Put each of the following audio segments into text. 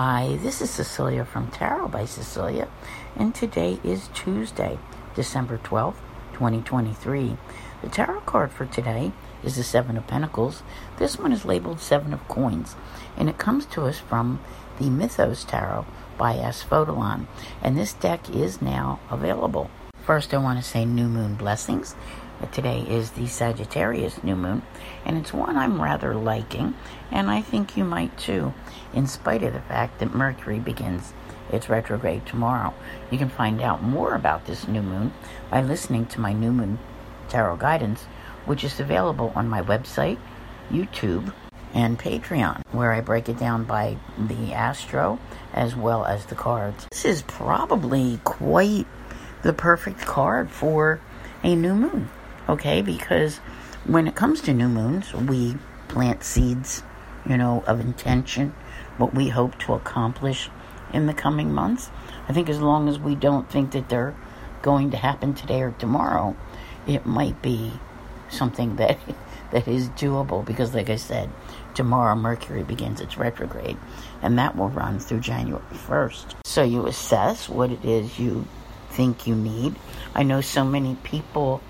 Hi, this is Cecilia from Tarot by Cecilia, and today is Tuesday, December 12th, 2023. The tarot card for today is the Seven of Pentacles. This one is labeled Seven of Coins, and it comes to us from the Mythos Tarot by Asphodylon, and this deck is now available. First, I want to say new moon blessings. Today is the Sagittarius new moon, and it's one I'm rather liking, and I think you might too, in spite of the fact that Mercury begins its retrograde tomorrow. You can find out more about this new moon by listening to my new moon tarot guidance, which is available on my website, YouTube, and Patreon, where I break it down by the astro as well as the cards. This is probably quite the perfect card for a new moon okay? Because when it comes to new moons, we plant seeds, you know, of intention, what we hope to accomplish in the coming months. I think as long as we don't think that they're going to happen today or tomorrow, it might be something that that is doable because like I said, tomorrow Mercury begins its retrograde and that will run through January 1st. So you assess what it is you think you need. I know so many people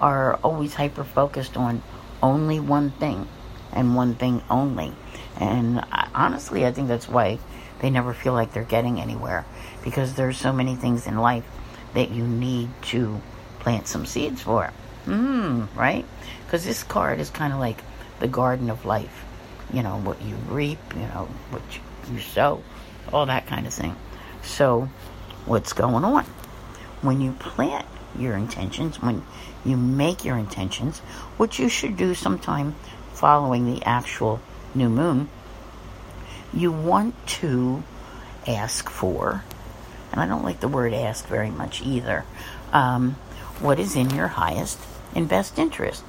are always hyper focused on only one thing and one thing only. And I, honestly, I think that's why they never feel like they're getting anywhere because there's so many things in life that you need to plant some seeds for. Hmm, right? Because this card is kind of like the garden of life. You know, what you reap, you know, what you, you sow, all that kind of thing. So, what's going on? When you plant your intentions, when you make your intentions, which you should do sometime following the actual new moon, you want to ask for, and I don't like the word ask very much either, um, what is in your highest and best interest.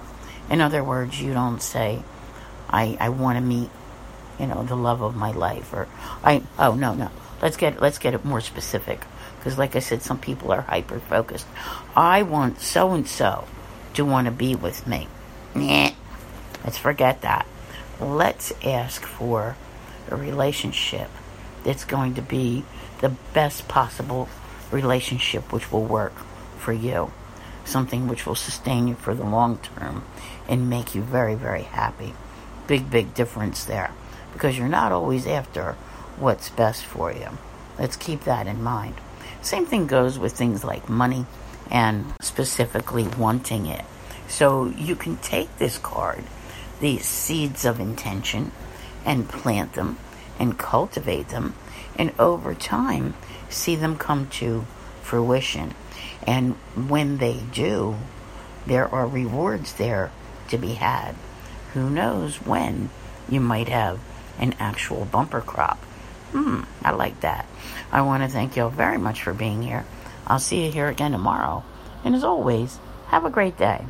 In other words, you don't say, I, I want to meet, you know, the love of my life, or I, oh, no, no. Let's get, let's get it more specific because, like I said, some people are hyper focused. I want so and so to want to be with me. Nah, let's forget that. Let's ask for a relationship that's going to be the best possible relationship which will work for you. Something which will sustain you for the long term and make you very, very happy. Big, big difference there. Because you're not always after what's best for you. Let's keep that in mind. Same thing goes with things like money and specifically wanting it. So you can take this card, these seeds of intention, and plant them and cultivate them, and over time see them come to fruition. And when they do, there are rewards there to be had. Who knows when you might have an actual bumper crop. Hmm, I like that. I want to thank you all very much for being here. I'll see you here again tomorrow. And as always, have a great day.